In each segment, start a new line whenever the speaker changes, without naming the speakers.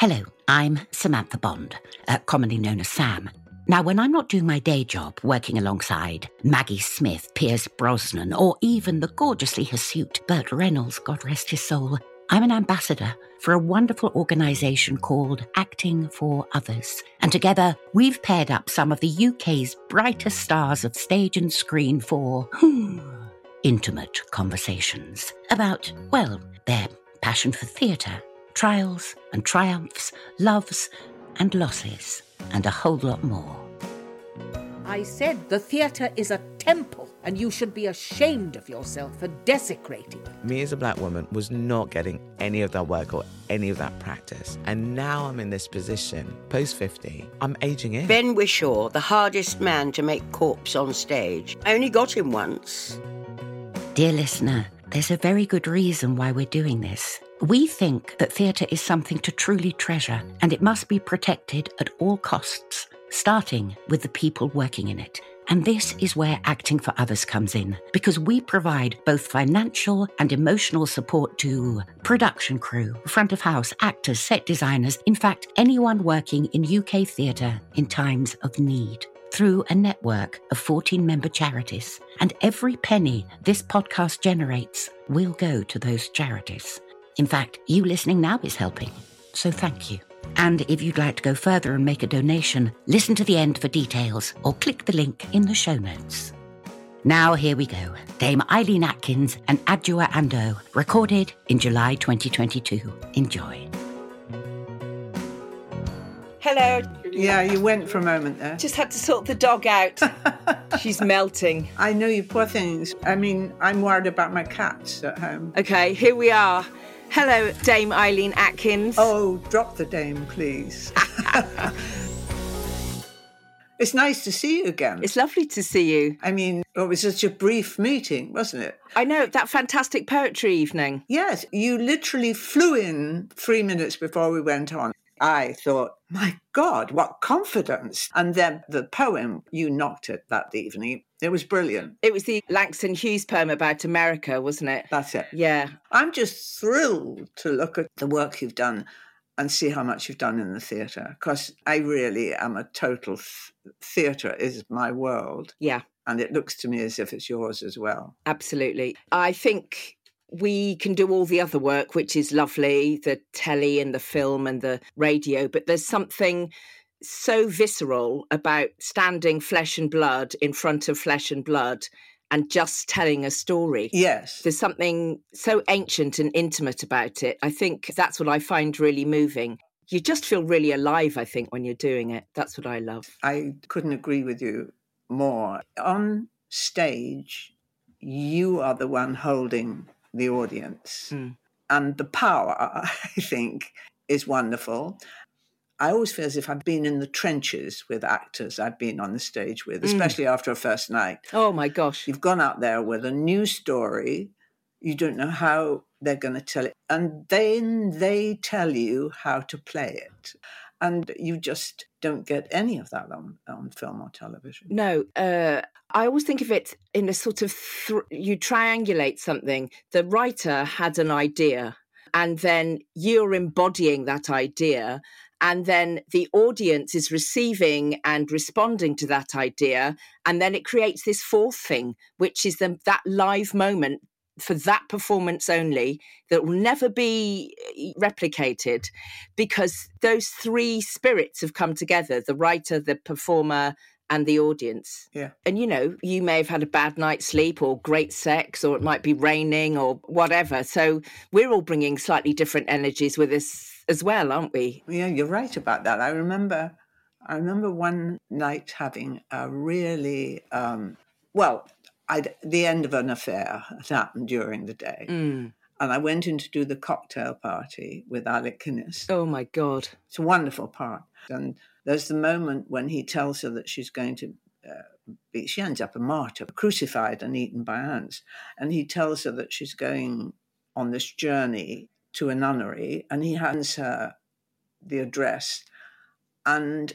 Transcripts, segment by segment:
Hello, I'm Samantha Bond, uh, commonly known as Sam. Now, when I'm not doing my day job, working alongside Maggie Smith, Pierce Brosnan, or even the gorgeously hirsute Burt Reynolds, God rest his soul, I'm an ambassador for a wonderful organisation called Acting for Others. And together, we've paired up some of the UK's brightest stars of stage and screen for intimate conversations about, well, their passion for theatre, trials and triumphs, loves and losses, and a whole lot more.
I said the theatre is a temple, and you should be ashamed of yourself for desecrating it.
Me as a black woman was not getting any of that work or any of that practice. And now I'm in this position, post 50, I'm aging in.
Ben Whishaw, the hardest man to make corpse on stage. I only got him once.
Dear listener, there's a very good reason why we're doing this. We think that theatre is something to truly treasure, and it must be protected at all costs, starting with the people working in it. And this is where Acting for Others comes in, because we provide both financial and emotional support to production crew, front of house, actors, set designers, in fact, anyone working in UK theatre in times of need. Through a network of 14 member charities. And every penny this podcast generates will go to those charities. In fact, you listening now is helping. So thank you. And if you'd like to go further and make a donation, listen to the end for details or click the link in the show notes. Now, here we go. Dame Eileen Atkins and Adjoa Andoh, recorded in July 2022. Enjoy.
Hello.
Yeah, you went for a moment there.
Just had to sort the dog out. She's melting.
I know you poor things. I mean, I'm worried about my cats at home.
Okay, here we are. Hello, Dame Eileen Atkins.
Oh, drop the dame, please. it's nice to see you again.
It's lovely to see you.
I mean, it was such a brief meeting, wasn't it?
I know, that fantastic poetry evening.
Yes, you literally flew in three minutes before we went on. I thought, my God, what confidence. And then the poem, you knocked it that evening. It was brilliant.
It was the Langston Hughes poem about America, wasn't it?
That's it.
Yeah.
I'm just thrilled to look at the work you've done and see how much you've done in the theatre because I really am a total th- theatre is my world.
Yeah.
And it looks to me as if it's yours as well.
Absolutely. I think we can do all the other work, which is lovely the telly and the film and the radio, but there's something so visceral about standing flesh and blood in front of flesh and blood and just telling a story.
Yes.
There's something so ancient and intimate about it. I think that's what I find really moving. You just feel really alive, I think, when you're doing it. That's what I love.
I couldn't agree with you more. On stage, you are the one holding the audience.
Mm.
And the power, I think, is wonderful. I always feel as if I've been in the trenches with actors I've been on the stage with, especially mm. after a first night.
Oh my gosh.
You've gone out there with a new story. You don't know how they're going to tell it. And then they tell you how to play it. And you just don't get any of that on, on film or television.
No. Uh, I always think of it in a sort of, th- you triangulate something. The writer had an idea and then you're embodying that idea and then the audience is receiving and responding to that idea and then it creates this fourth thing which is the, that live moment for that performance only that will never be eh, replicated because those three spirits have come together the writer the performer and the audience.
Yeah.
And you know, you may have had a bad night's sleep or great sex, or it might be raining or whatever. So we're all bringing slightly different energies with us as well, aren't we?
Yeah, you're right about that. I remember, I remember one night having a really, um, well, I'd, the end of an affair had happened during the day.
Mm.
And I went in to do the cocktail party with Alec Guinness.
Oh my God.
It's a wonderful part. And there's the moment when he tells her that she's going to uh, be, she ends up a martyr, crucified and eaten by ants. And he tells her that she's going on this journey to a nunnery and he hands her the address. And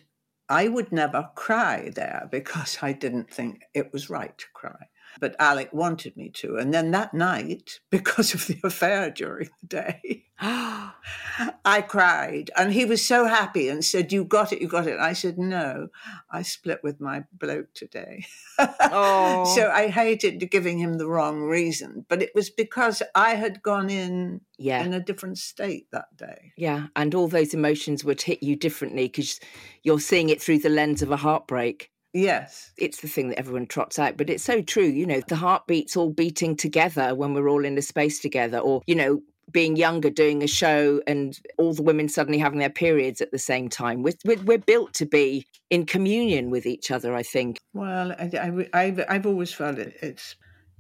I would never cry there because I didn't think it was right to cry but Alec wanted me to. And then that night, because of the affair during the day, I cried. And he was so happy and said, You got it, you got it. And I said, No, I split with my bloke today.
Oh.
so I hated giving him the wrong reason. But it was because I had gone in
yeah.
in a different state that day.
Yeah. And all those emotions would hit you differently because you're seeing it through the lens of a heartbreak.
Yes.
It's the thing that everyone trots out, but it's so true. You know, the heartbeats all beating together when we're all in the space together, or, you know, being younger doing a show and all the women suddenly having their periods at the same time. We're, we're, we're built to be in communion with each other, I think.
Well, I, I, have I've always felt it, it's,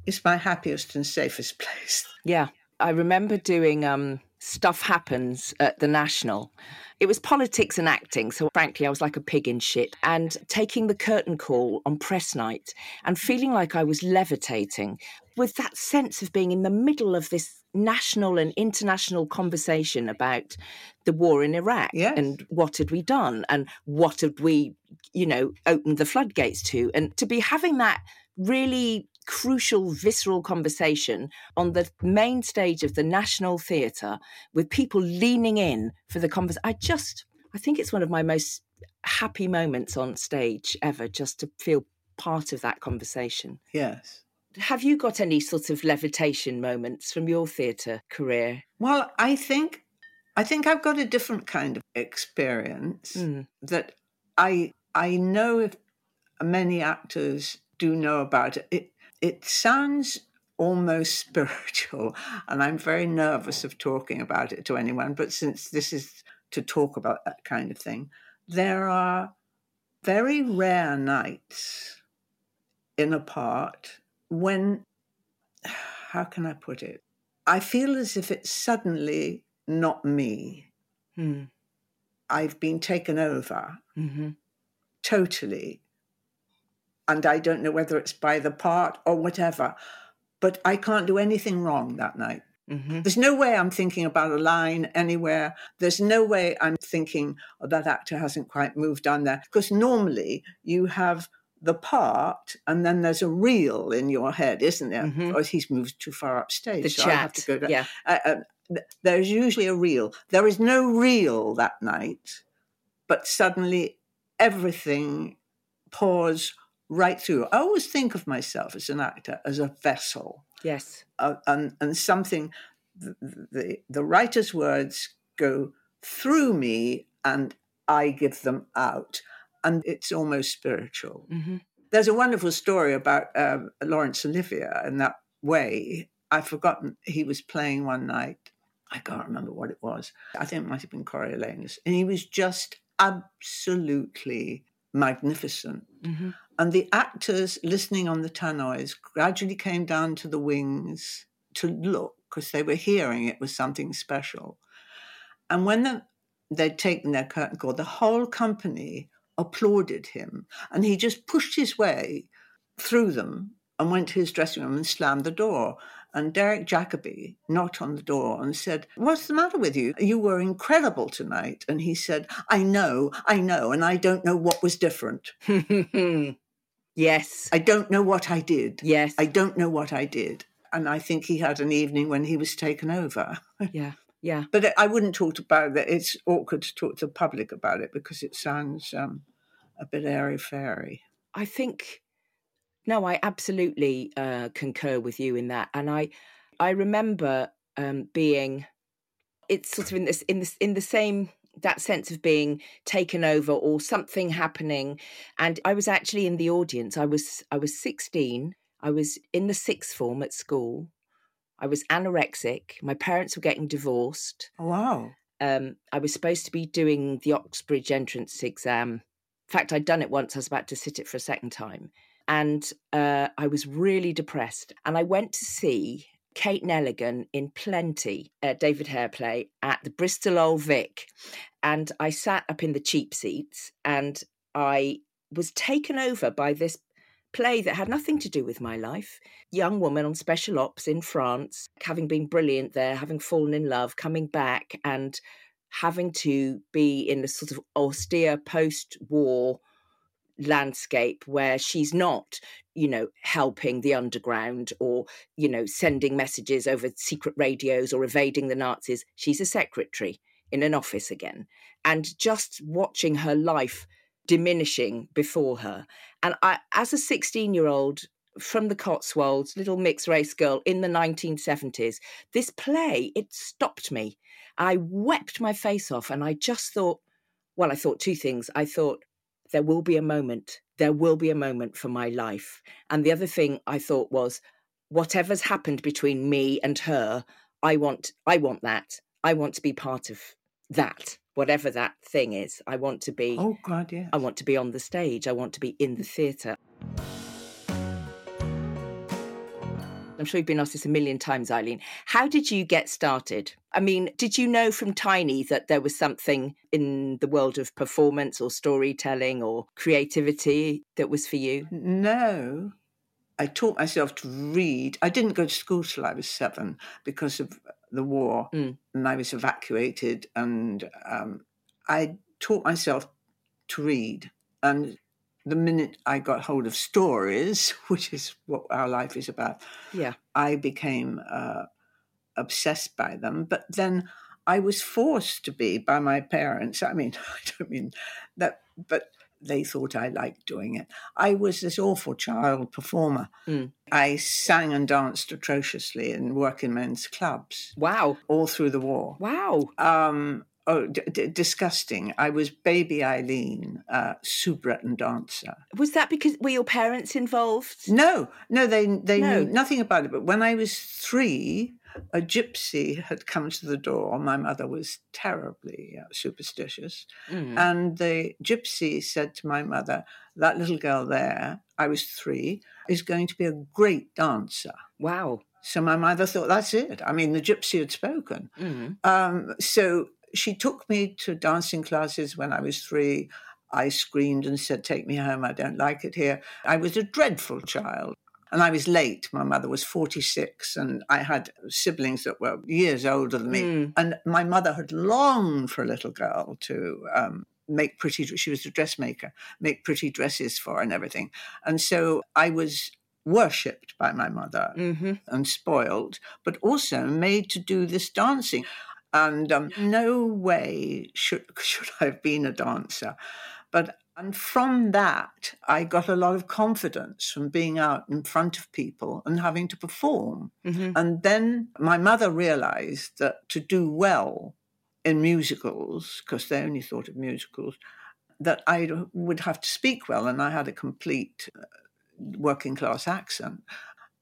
it's my happiest and safest place.
Yeah. I remember doing um, Stuff Happens at the National it was politics and acting. So, frankly, I was like a pig in shit. And taking the curtain call on press night and feeling like I was levitating with that sense of being in the middle of this national and international conversation about the war in Iraq
yes.
and what had we done and what had we, you know, opened the floodgates to. And to be having that really crucial, visceral conversation on the main stage of the National Theatre with people leaning in for the conversation. I just, I think it's one of my most happy moments on stage ever, just to feel part of that conversation.
Yes.
Have you got any sort of levitation moments from your theatre career?
Well, I think I think I've got a different kind of experience
mm.
that I I know if many actors do know about it. it it sounds almost spiritual, and I'm very nervous of talking about it to anyone. But since this is to talk about that kind of thing, there are very rare nights in a part when, how can I put it? I feel as if it's suddenly not me.
Hmm.
I've been taken over
mm-hmm.
totally and I don't know whether it's by the part or whatever, but I can't do anything wrong that night.
Mm-hmm.
There's no way I'm thinking about a line anywhere. There's no way I'm thinking, oh, that actor hasn't quite moved on there. Because normally you have the part and then there's a reel in your head, isn't there?
Mm-hmm.
Oh, he's moved too far upstage.
The
so
chat.
I have to go down.
Yeah.
Uh, uh, there's usually a reel. There is no reel that night, but suddenly everything pours right through. I always think of myself as an actor as a vessel.
Yes.
Uh, and, and something, the, the, the writer's words go through me and I give them out. And it's almost spiritual.
Mm-hmm.
There's a wonderful story about um, Laurence Olivier in that way. I've forgotten, he was playing one night. I can't remember what it was. I think it might have been Coriolanus. And he was just absolutely magnificent.
Mm-hmm.
And the actors listening on the tannoys gradually came down to the wings to look because they were hearing it was something special. And when the they'd taken their curtain call. The whole company applauded him, and he just pushed his way through them and went to his dressing room and slammed the door. And Derek Jacobi knocked on the door and said, What's the matter with you? You were incredible tonight. And he said, I know, I know, and I don't know what was different.
yes.
I don't know what I did.
Yes.
I don't know what I did. And I think he had an evening when he was taken over.
Yeah. Yeah.
But I wouldn't talk about it. It's awkward to talk to the public about it because it sounds um, a bit airy fairy.
I think no, I absolutely uh, concur with you in that, and I I remember um, being it's sort of in this in this in the same that sense of being taken over or something happening and i was actually in the audience. I was i was 16 i was in the sixth form at school. I was anorexic. My parents were getting divorced.
Oh, wow.
Um, i was supposed to be doing the oxbridge entrance exam. In fact i'd done it once. I was about to sit it for a second time. And uh, I was really depressed. And I went to see Kate Nelligan in Plenty, David Hare play at the Bristol Old Vic. And I sat up in the cheap seats and I was taken over by this play that had nothing to do with my life. Young woman on special ops in France, having been brilliant there, having fallen in love, coming back and having to be in a sort of austere post war landscape where she's not you know helping the underground or you know sending messages over secret radios or evading the nazis. She's a secretary in an office again and just watching her life diminishing before her. And i as a 16 year old from the cotswolds little mixed race girl in the 1970s this play it stopped me. I wept my face off and i just thought well i thought two things. I thought there will be a moment. There will be a moment for my life. And the other thing I thought was, whatever's happened between me and her, I want, I want that. I want to be part of that, whatever that thing is. I want to be.
Oh God, yeah.
I want to be on the stage. I want to be in the theatre. I'm sure you've been asked this a million times, Eileen. How did you get started? I mean, did you know from tiny that there was something in the world of performance or storytelling or creativity that was for you?
No. I taught myself to read. I didn't go to school till I was seven because of the war, mm. and I was evacuated. And um, I taught myself to read. And the minute I got hold of stories, which is what our life is about,
yeah,
I became uh, obsessed by them. But then I was forced to be by my parents. I mean, I don't mean that, but they thought I liked doing it. I was this awful child performer. Mm. I sang and danced atrociously in working men's clubs.
Wow.
All through the war.
Wow.
Um, Oh, d- d- disgusting! I was baby Eileen, uh, soubrette dancer.
Was that because were your parents involved?
No, no, they they no. knew nothing about it. But when I was three, a gypsy had come to the door. My mother was terribly uh, superstitious, mm. and the gypsy said to my mother, "That little girl there, I was three, is going to be a great dancer."
Wow.
So my mother thought, that's it. I mean, the gypsy had spoken. Mm. Um, so she took me to dancing classes when I was three. I screamed and said, Take me home, I don't like it here. I was a dreadful child. And I was late. My mother was 46, and I had siblings that were years older than me. Mm. And my mother had longed for a little girl to um, make pretty, she was a dressmaker, make pretty dresses for and everything. And so I was worshipped by my mother mm-hmm. and spoiled, but also made to do this dancing and um, no way should should I have been a dancer, but and from that I got a lot of confidence from being out in front of people and having to perform. Mm-hmm. And then my mother realized that to do well in musicals, because they only thought of musicals, that I would have to speak well, and I had a complete uh, working class accent.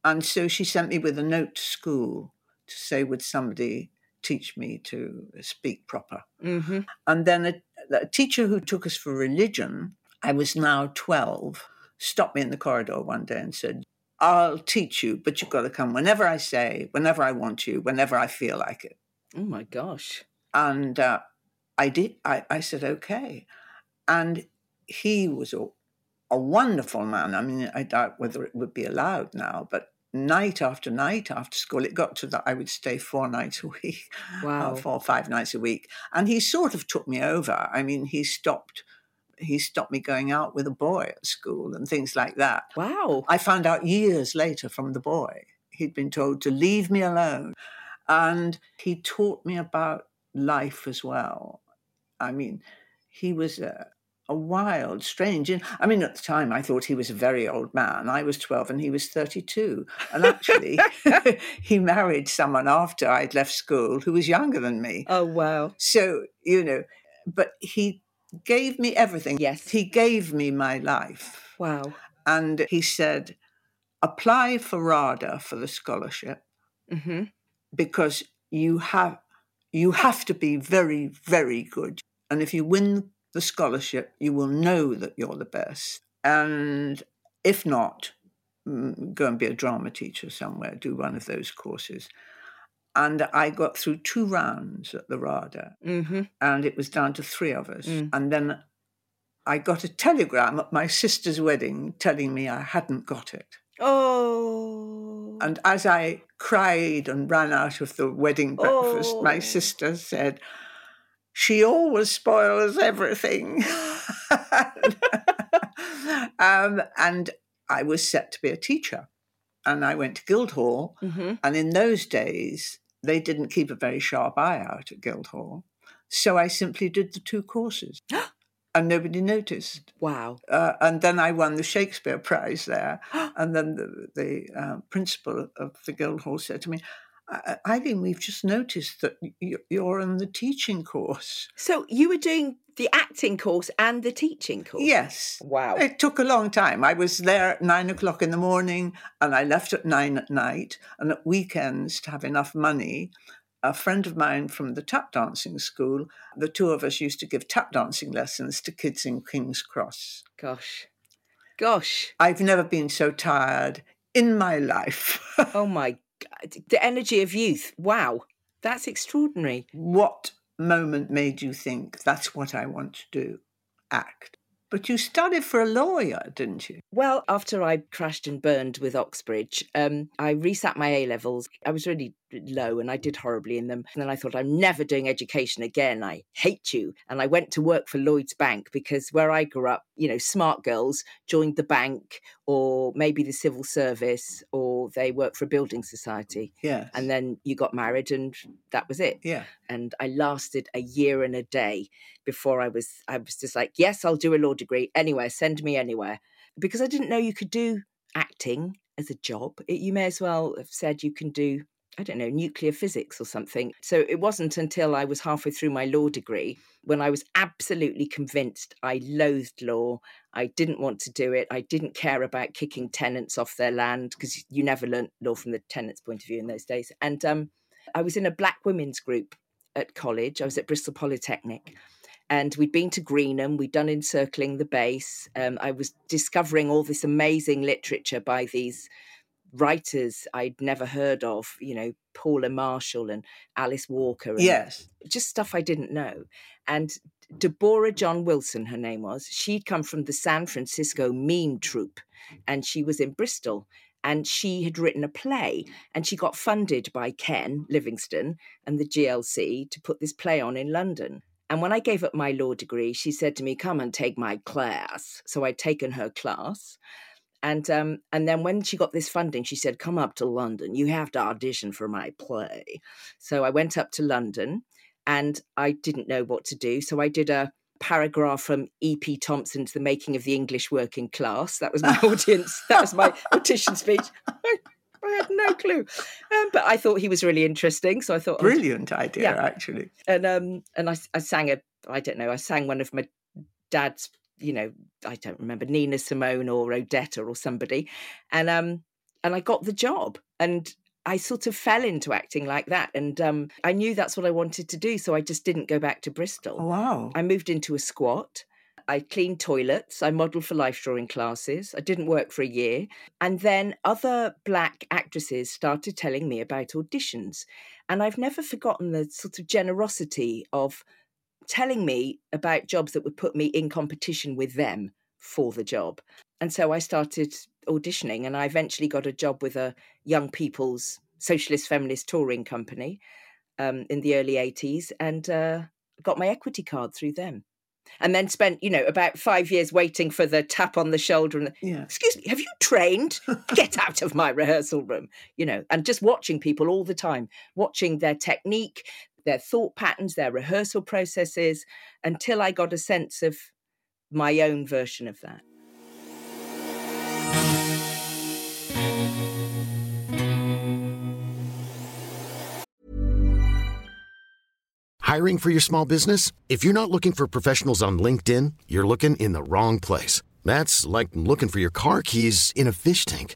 And so she sent me with a note to school to say, would somebody teach me to speak proper. Mm-hmm. And then a, a teacher who took us for religion, I was now 12, stopped me in the corridor one day and said, I'll teach you, but you've got to come whenever I say, whenever I want you, whenever I feel like it.
Oh my gosh.
And uh, I did. I, I said, okay. And he was a, a wonderful man. I mean, I doubt whether it would be allowed now, but night after night after school, it got to that I would stay four nights a week,
Wow.
uh, four or five nights a week. And he sort of took me over. I mean, he stopped. He stopped me going out with a boy at school and things like that.
Wow.
I found out years later from the boy. He'd been told to leave me alone. And he taught me about life as well. I mean, he was a, a wild, strange. And I mean, at the time, I thought he was a very old man. I was 12 and he was 32. And actually, he married someone after I'd left school who was younger than me.
Oh, wow.
So, you know, but he gave me everything.
Yes.
He gave me my life.
Wow.
And he said, apply for RADA for the scholarship
hmm
because you have you have to be very very good and if you win the scholarship you will know that you're the best and if not mm, go and be a drama teacher somewhere do one of those courses and i got through two rounds at the rada
hmm
and it was down to three of us
Mm.
and then i got a telegram at my sister's wedding telling me i hadn't got it
Oh.
and as I cried and ran out of the wedding breakfast, my
Oh.
sister said, She always spoils everything. um, and I was set to be a teacher. And I went to Guildhall.
hmm
And in those days, they didn't keep a very sharp eye out at Guildhall. So I simply did the two courses. and nobody noticed.
Wow.
Uh, and then I won the Shakespeare Prize there. and then the, the uh, principal of the Guildhall said to me, "I- Eileen, we've just noticed that you're in the teaching course.
So you were doing the acting course and the teaching course?
Yes.
Wow.
It took a long time. I was there at nine o'clock in the morning and I left at nine at night. And at weekends, to have enough money, a friend of mine from the tap dancing school, the two of us used to give tap dancing lessons to kids in King's Cross.
Gosh. Gosh.
I've never been so tired in my life.
Oh my God. The energy of youth. Wow. That's extraordinary.
what moment made you think that's what I want to do? Act. But you studied for a lawyer, didn't you?
Well, after I crashed and burned with Oxbridge, um, I resat my A levels. I was really low and I did horribly in them. And then I thought, I'm never doing education again. I hate you. And I went to work for Lloyd's Bank because where I grew up, you know, smart girls joined the bank or maybe the civil service or they worked for a building society.
Yes.
And then you got married and that was it.
yeah.
and I lasted a year and a day before I was I was just like, yes, I'll do a law degree anywhere, send me anywhere, because I didn't know you could do acting as a job. It, you may as well have said you can do. I don't know, nuclear physics or something. So it wasn't until I was halfway through my law degree when I was absolutely convinced I loathed law. I didn't want to do it. I didn't care about kicking tenants off their land because you never learnt law from the tenant's point of view in those days. And um, I was in a black women's group at college. I was at Bristol Polytechnic. And we'd been to Greenham, we'd done Encircling the Base. Um, I was discovering all this amazing literature by these writers I'd never heard of, you know, Paule Marshall and Alice Walker. And
Yes.
just stuff I didn't know. And Deborah John Wilson, her name was, she'd come from the San Francisco Mime Troupe and she was in Bristol. And she had written a play and she got funded by Ken Livingstone and the GLC to put this play on in London. And when I gave up my law degree, she said to me, Come and take my class. So I'd taken her class. And um, and then when she got this funding, she said, "Come up to London. You have to audition for my play." So I went up to London, and I didn't know what to do. So I did a paragraph from E.P. Thompson's "The Making of the English Working Class." That was my audience. That was my audition speech. I, I had no clue, um, but I thought he was really interesting. So I thought,
Brilliant idea,
Yeah.
actually.
and um and I, I sang a I don't know I sang one of my dad's you know I don't remember Nina Simone or Odetta or somebody and um and I got the job and I sort of fell into acting like that and um I knew that's what I wanted to do so I just didn't go back to Bristol
Oh, wow.
I moved into a squat. I cleaned toilets. I modelled for life drawing classes. I didn't work for a year. And then other black actresses started telling me about auditions. And I've never forgotten the sort of generosity of telling me about jobs that would put me in competition with them for the job. And so I started auditioning and I eventually got a job with a young people's socialist feminist touring company um, in the early 80s and uh, got my equity card through them and then spent you know about five years waiting for the tap on the shoulder and
yeah.
excuse me have you trained get out of my rehearsal room you know and just watching people all the time watching their technique their thought patterns their rehearsal processes until i got a sense of my own version of that
Hiring for your small business? If you're not looking for professionals on LinkedIn, you're looking in the wrong place. That's like looking for your car keys in a fish tank.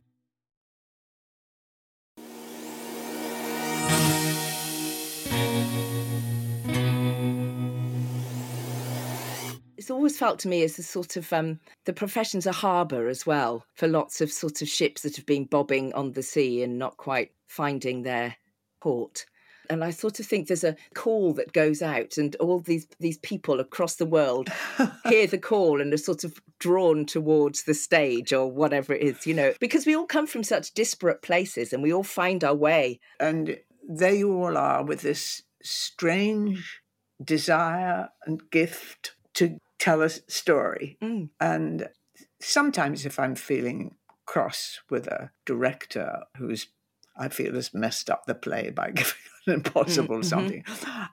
It's always felt to me as a sort of um, the profession's a harbour as well for lots of sort of ships that have been bobbing on the sea and not quite finding their port and I sort of think there's a call that goes out, and all these these people across the world hear the call and are sort of drawn towards the stage or whatever it is, you know, because we all come from such disparate places and we all find our way.
And there you all are with this strange desire and gift to tell a story.
Mm.
And sometimes, if I'm feeling cross with a director who's I feel has messed up the play by giving an impossible
Mm-hmm.
something.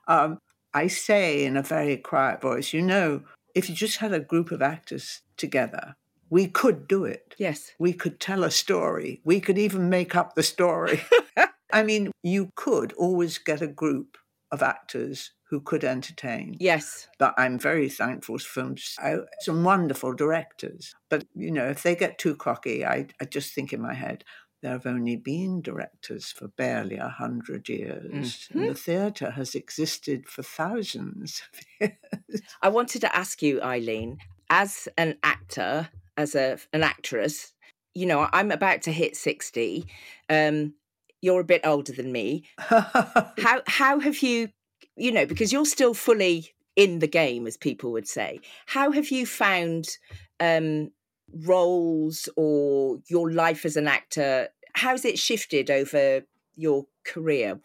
Um, I say in a very quiet voice, you know, if you just had a group of actors together, we could do it.
Yes.
We could tell a story. We could even make up the story. I mean, you could always get a group of actors who could entertain.
Yes.
But I'm very thankful for some, some wonderful directors. But, you know, if they get too cocky, I, I just think in my head, there have only been directors for barely a hundred years,
Mm-hmm.
and the theatre has existed for thousands of years.
I wanted to ask you, Eileen, as an actor, as a an actress, you know, I'm about to hit sixty. Um, you're a bit older than me. how how have you, you know, because you're still fully in the game, as people would say. How have you found um, roles or your life as an actor? How's it shifted over your career?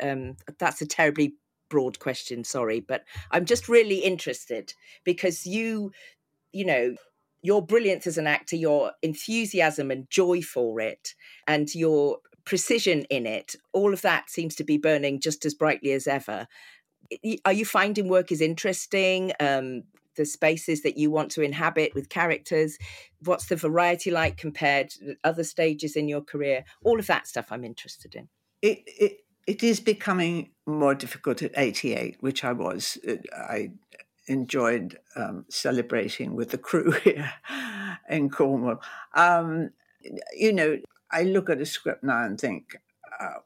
Um, that's a terribly broad question, sorry, but I'm just really interested because you, you know, your brilliance as an actor, your enthusiasm and joy for it, and your precision in it, all of that seems to be burning just as brightly as ever. Are you finding work is interesting? Um, the spaces that you want to inhabit with characters? What's the variety like compared to other stages in your career? All of that stuff I'm interested in.
It, it, it is becoming more difficult at 88, which I was. uh, I enjoyed um, celebrating with the crew here in Cornwall. Um, you know, I look at a script now and think, uh,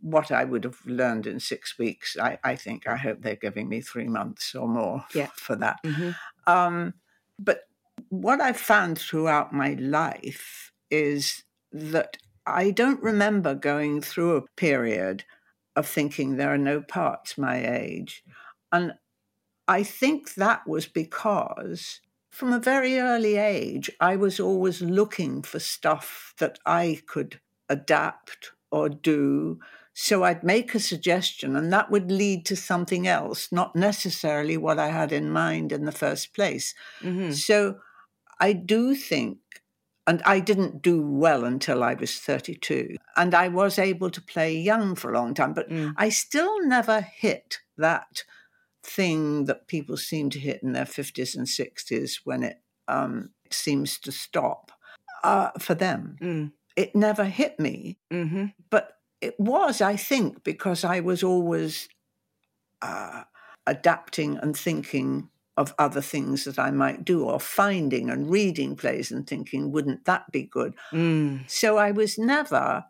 what I would have learned in six weeks, I, I, think, I hope they're giving me three months or more
yeah.
for that.
Mm-hmm.
Um, but what I've found throughout my life is that I don't remember going through a period of thinking there are no parts my age. And I think that was because from a very early age, I was always looking for stuff that I could adapt or do. So I'd make a suggestion, and that would lead to something else, not necessarily what I had in mind in the first place.
Mm-hmm.
So I do think And I didn't do well until I was 32. And I was able to play young for a long time, but
Mm.
I still never hit that thing that people seem to hit in their 50s and 60s when it um, seems to stop uh, for them.
Mm.
It never hit me.
Mm-hmm.
But it was, I think, because I was always uh, adapting and thinking of other things that I might do, or finding and reading plays and thinking, wouldn't that be good?
Mm.
So I was never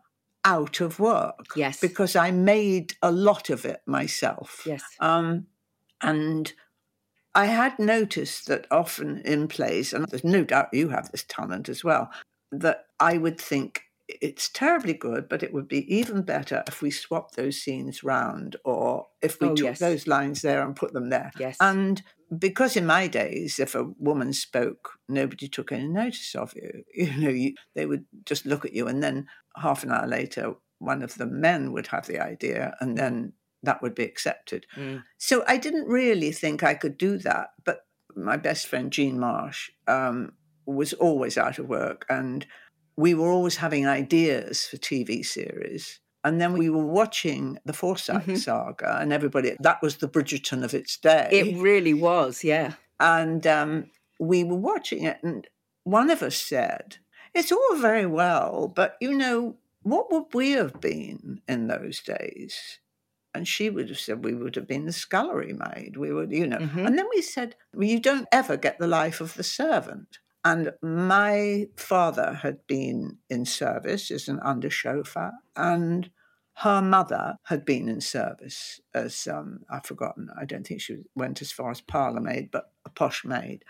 out of work.
Yes.
Because I made a lot of it myself.
Yes.
Um, and I had noticed that often in plays, and there's no doubt you have this talent as well, that I would think it's terribly good, but it would be even better if we swapped those scenes round or if we
Oh,
took
yes.
those lines there and put them there.
Yes.
And because in my days, if a woman spoke, nobody took any notice of you. You know, you, they would just look at you, and then half an hour later, one of the men would have the idea, and then that would be accepted.
Mm.
So I didn't really think I could do that. But my best friend, Jean Marsh, um, was always out of work. And we were always having ideas for TV series. And then we were watching the Forsyte
Mhm.
saga, and everybody, that was the Bridgerton of its day.
It really was, yeah.
And um, we were watching it, and one of us said, It's all very well, but you know, what would we have been in those days? And she would have said, We would have been the scullery maid. We would, you know.
Mhm.
And then we said, well, You don't ever get the life of the servant. And my father had been in service as an under chauffeur, and her mother had been in service as um, I've forgotten. I don't think she went as far as parlour maid, but a posh maid.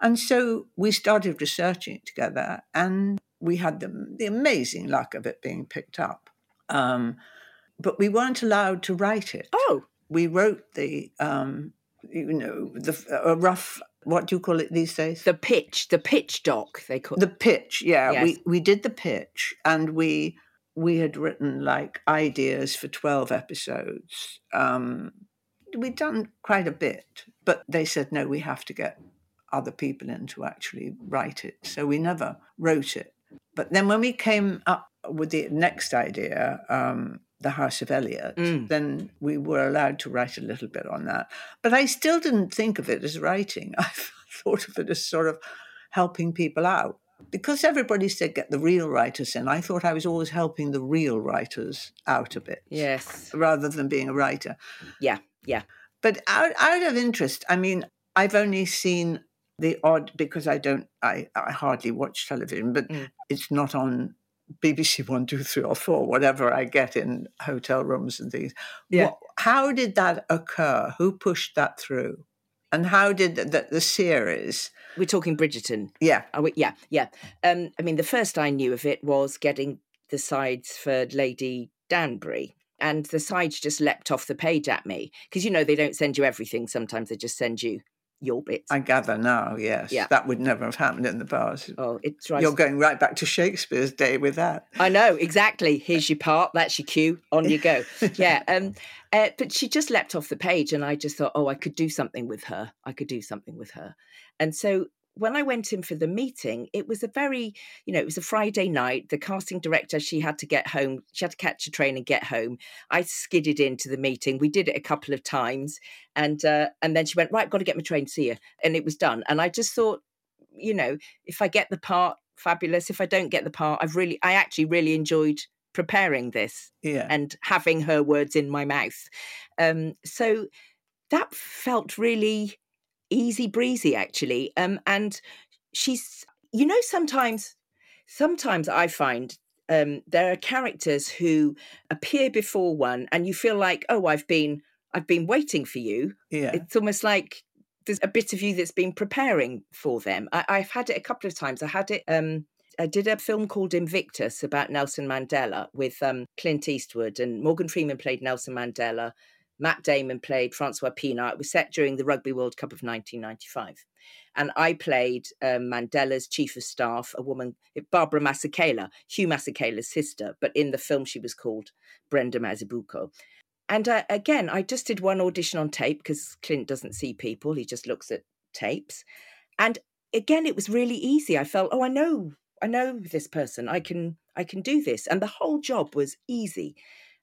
And so we started researching it together, and we had the, the amazing luck of it being picked up. Um, but we weren't allowed to write it.
Oh,
We wrote the, um, you know, the a rough. What do you call it these days?
the pitch, the pitch doc, they call it.
The pitch, yeah.
Yes.
We we did the pitch and we we had written like ideas for 12 episodes. Um we'd done quite a bit, but they said no, we have to get other people in to actually write it. So we never wrote it. But then when we came up with the next idea, um, the House of Eliott,
Mm.
then we were allowed to write a little bit on that. But I still didn't think of it as writing. I thought of it as sort of helping people out. Because everybody said get the real writers in, I thought I was always helping the real writers out a bit
Yes.
rather than being a writer.
Yeah, yeah.
But out, out of interest, I mean, I've only seen the odd because I don't, I, I hardly watch television, but
Mm.
it's not on BBC One, Two, Three, or Four, whatever I get in hotel rooms and things.
Yeah.
What, how did that occur? Who pushed that through? And how did the, the, series?
We're talking Bridgerton.
Yeah,
Are we? Yeah, yeah. Um, I mean, the first I knew of it was getting the sides for Lady Danbury. And the sides just leapt off the page at me. Because, you know, they don't send you everything. Sometimes they just send you your bits.
I gather now. Yes,
Yeah.
that would never have happened in the past.
oh, it drives
You're going right back to Shakespeare's day with that.
I know exactly. Here's your part. That's your cue. On you go. Yeah. Um. Uh, but she just leapt off the page, and I just thought, oh, I could do something with her. I could do something with her. And so when I went in for the meeting, it was a very, you know, it was a Friday night. The casting director, she had to get home. She had to catch a train and get home. I skidded into the meeting. We did it a couple of times, and uh, and then she went right. Got to get my train. See you. And it was done. And I just thought, you know, if I get the part, fabulous. If I don't get the part, I've really, I actually really enjoyed preparing this
Yeah.
and having her words in my mouth. Um, so that felt really easy breezy, actually. Um, and she's, you know, sometimes, sometimes I find um, there are characters who appear before one, and you feel like, oh, I've been, I've been waiting for you.
yeah.
It's almost like there's a bit of you that's been preparing for them. I, I've had it a couple of times. I had it. Um, I did a film called Invictus about Nelson Mandela with um, Clint Eastwood, and Morgan Freeman played Nelson Mandela. Matt Damon played Francois Pienaar. It was set during the Rugby World Cup of 1995. And I played um, Mandela's chief of staff, a woman, Barbara Masekela, Hugh Masekela's sister, but in the film she was called Brenda Mazibuko. And uh, again, I just did one audition on tape because Clint doesn't see people, he just looks at tapes. And again, it was really easy. I felt, oh, I know, I know this person. I can I can do this. And the whole job was easy.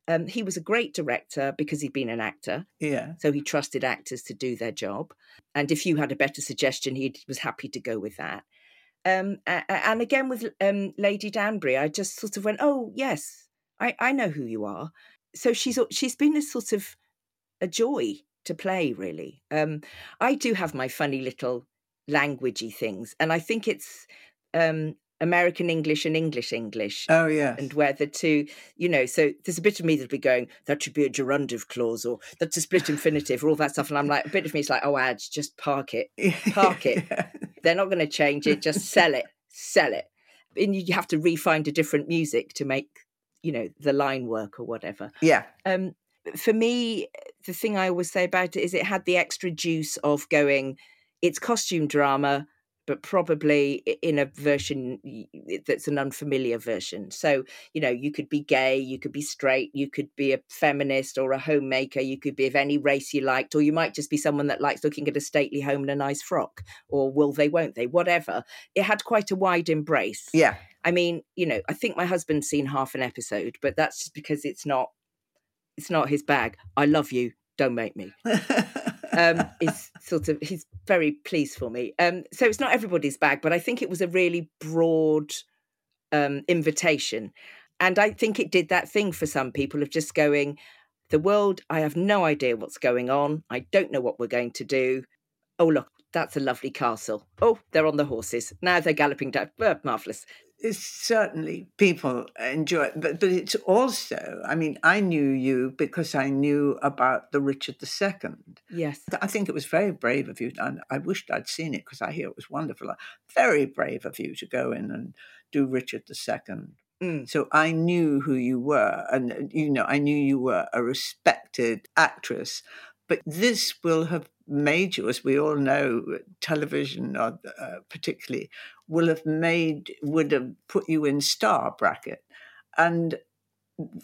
Um, he was a great director because he'd been an actor.
Yeah.
So he trusted actors to do their job. And if you had a better suggestion, he was happy to go with that. Um, and again with um, Lady Danbury, I just sort of went, "Oh yes, I, I know who you are." So she's she's been a sort of a joy to play, really. Um, I do have my funny little languagey things, and I think it's um, American English and English English.
Oh, yeah.
And where the two, you know, so there's a bit of me that'll be going, that should be a gerundive clause or that's a split infinitive or all that stuff. And I'm like, a bit of me is like, oh, Adge, just park it, park it. yeah. They're not going to change it, just sell it, sell it. And you have to re-find a different music to make, you know, the line work or whatever.
Yeah.
Um, for me, the thing I always say about it is it had the extra juice of going, it's costume drama but probably in a version that's an unfamiliar version. So, you know, you could be gay, you could be straight, you could be a feminist or a homemaker, you could be of any race you liked, or you might just be someone that likes looking at a stately home in a nice frock, or will they, won't they, whatever. It had quite a wide embrace.
Yeah.
I mean, you know, I think my husband's seen half an episode, but that's just because it's not it's not his bag. I love you, don't make me. um, is sort of he's very pleased for me. Um, so it's not everybody's bag, but I think it was a really broad um, invitation, and I think it did that thing for some people of just going, the world. I have no idea what's going on. I don't know what we're going to do. Oh look, that's a lovely castle. Oh, they're on the horses now. They're galloping down. Oh, marvelous
certainly people enjoy it, but, but it's also, I mean, I knew you because I knew about the Richard II.
Yes.
I think it was very brave of you, and I wished I'd seen it because I hear it was wonderful. Very brave of you to go in and do Richard II.
Mm.
So I knew who you were, and you know, I knew you were a respected actress. But this will have made you, as we all know, television, uh, particularly, will have made would have put you in star bracket, and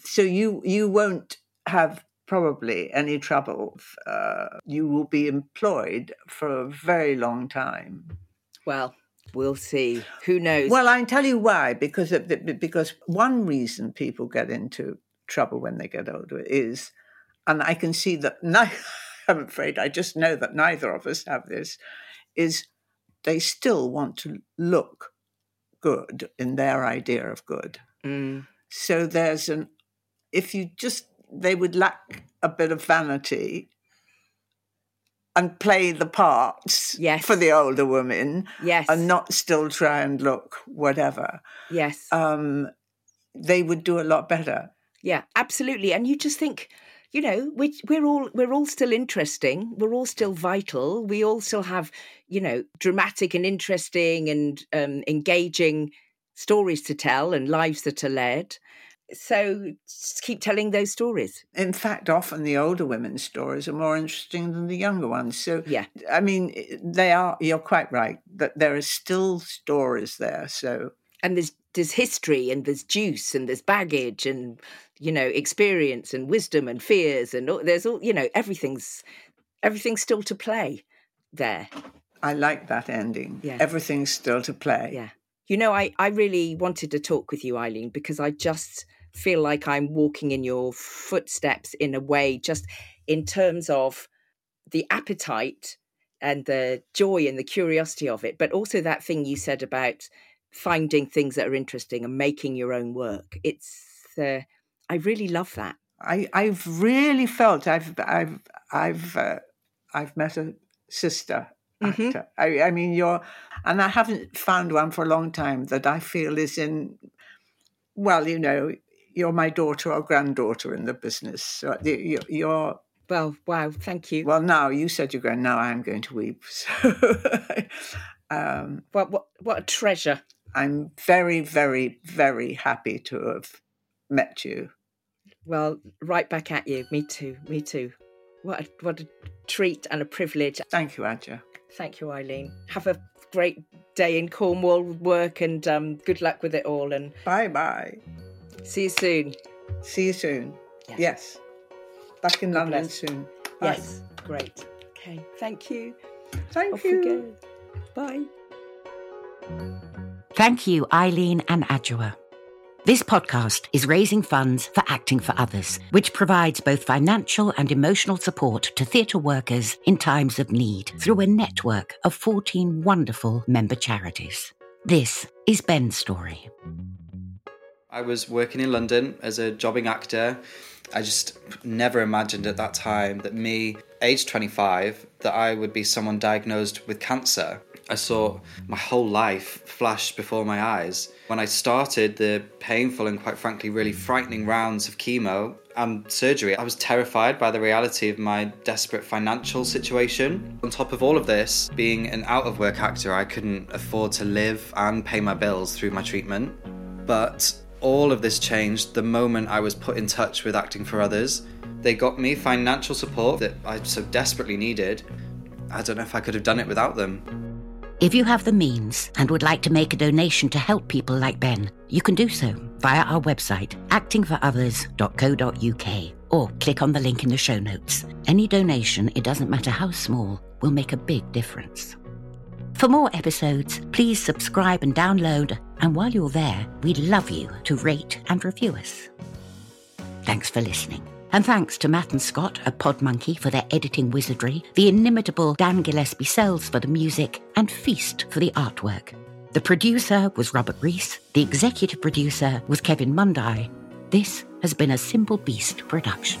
so you you won't have probably any trouble. Uh, you will be employed for a very long time.
Well, we'll see. Who knows?
Well, I can tell you why. Because of the, because one reason people get into trouble when they get older is, and I can see that. I'm afraid I just know that neither of us have this. Is they still want to look good in their idea of good.
Mm.
So there's an, if you just, they would lack a bit of vanity and play the parts
yes.
for the older women.
Yes.
And not still try and look whatever.
Yes.
Um, they would do a lot better.
Yeah, absolutely. And you just think, you know we, we're all we're all still interesting. We're all still vital. We all still have you know dramatic and interesting and um, engaging stories to tell and lives that are led. So just keep telling those stories.
In fact often the older women's stories are more interesting than the younger ones. So
yeah.
I mean they are you're quite right that there are still stories there so.
And there's there's history and there's juice and there's baggage and you know experience and wisdom and fears and all, there's all you know everything's everything's still to play there.
I like that ending.
Yeah.
Everything's still to play.
Yeah. You know i i really wanted to talk with you eileen because i just feel like i'm walking in your footsteps in a way just in terms of the appetite and the joy and the curiosity of it but also that thing you said about finding things that are interesting and making your own work. It's uh, I really love that.
I, I've really felt I've I've I've uh, I've met a sister
Mm-hmm.
actor. I, I mean, you're, and I haven't found one for a long time that I feel is in. Well, you know, you're my daughter or granddaughter in the business. So you're, you're
well, wow, thank you.
Well, now you said you're going. Now I'm going to weep. So, um,
what what what a treasure!
I'm very, very, very happy to have met you.
Well, right back at you. Me too. Me too. What a, what a treat and a privilege.
Thank you, Adjoa.
Thank you, Eileen. Have a great day in Cornwall work and um, good luck with it all. And
bye bye.
See you soon.
See you soon. Yes. yes. Back in God London bless. soon.
Yes. Great. Okay. Thank you.
Thank
Off
you.
Bye.
Thank you, Eileen and Adjoa. This podcast is raising funds for Acting for Others, which provides both financial and emotional support to theatre workers in times of need through a network of 14 wonderful member charities. This is Ben's story.
I was working in London as a jobbing actor. I just never imagined at that time that me, age 25, that I would be someone diagnosed with cancer. I saw my whole life flash before my eyes. When I started the painful and quite frankly really frightening rounds of chemo and surgery, I was terrified by the reality of my desperate financial situation. On top of all of this, being an out of work actor, I couldn't afford to live and pay my bills through my treatment. But all of this changed the moment I was put in touch with Acting for Others. They got me financial support that I so desperately needed. I don't know if I could have done it without them.
If you have the means and would like to make a donation to help people like Ben, you can do so via our website, actingforothers.co.uk, or click on the link in the show notes. Any donation, it doesn't matter how small, will make a big difference. For more episodes, please subscribe and download, and while you're there, we'd love you to rate and review us. Thanks for listening. And thanks to Matt and Scott at Podmonkey for their editing wizardry, the inimitable Dan Gillespie Sells for the music, and Feast for the artwork. The producer was Robert Rees, the executive producer was Kevin Mundye. This has been a Simple Beast production.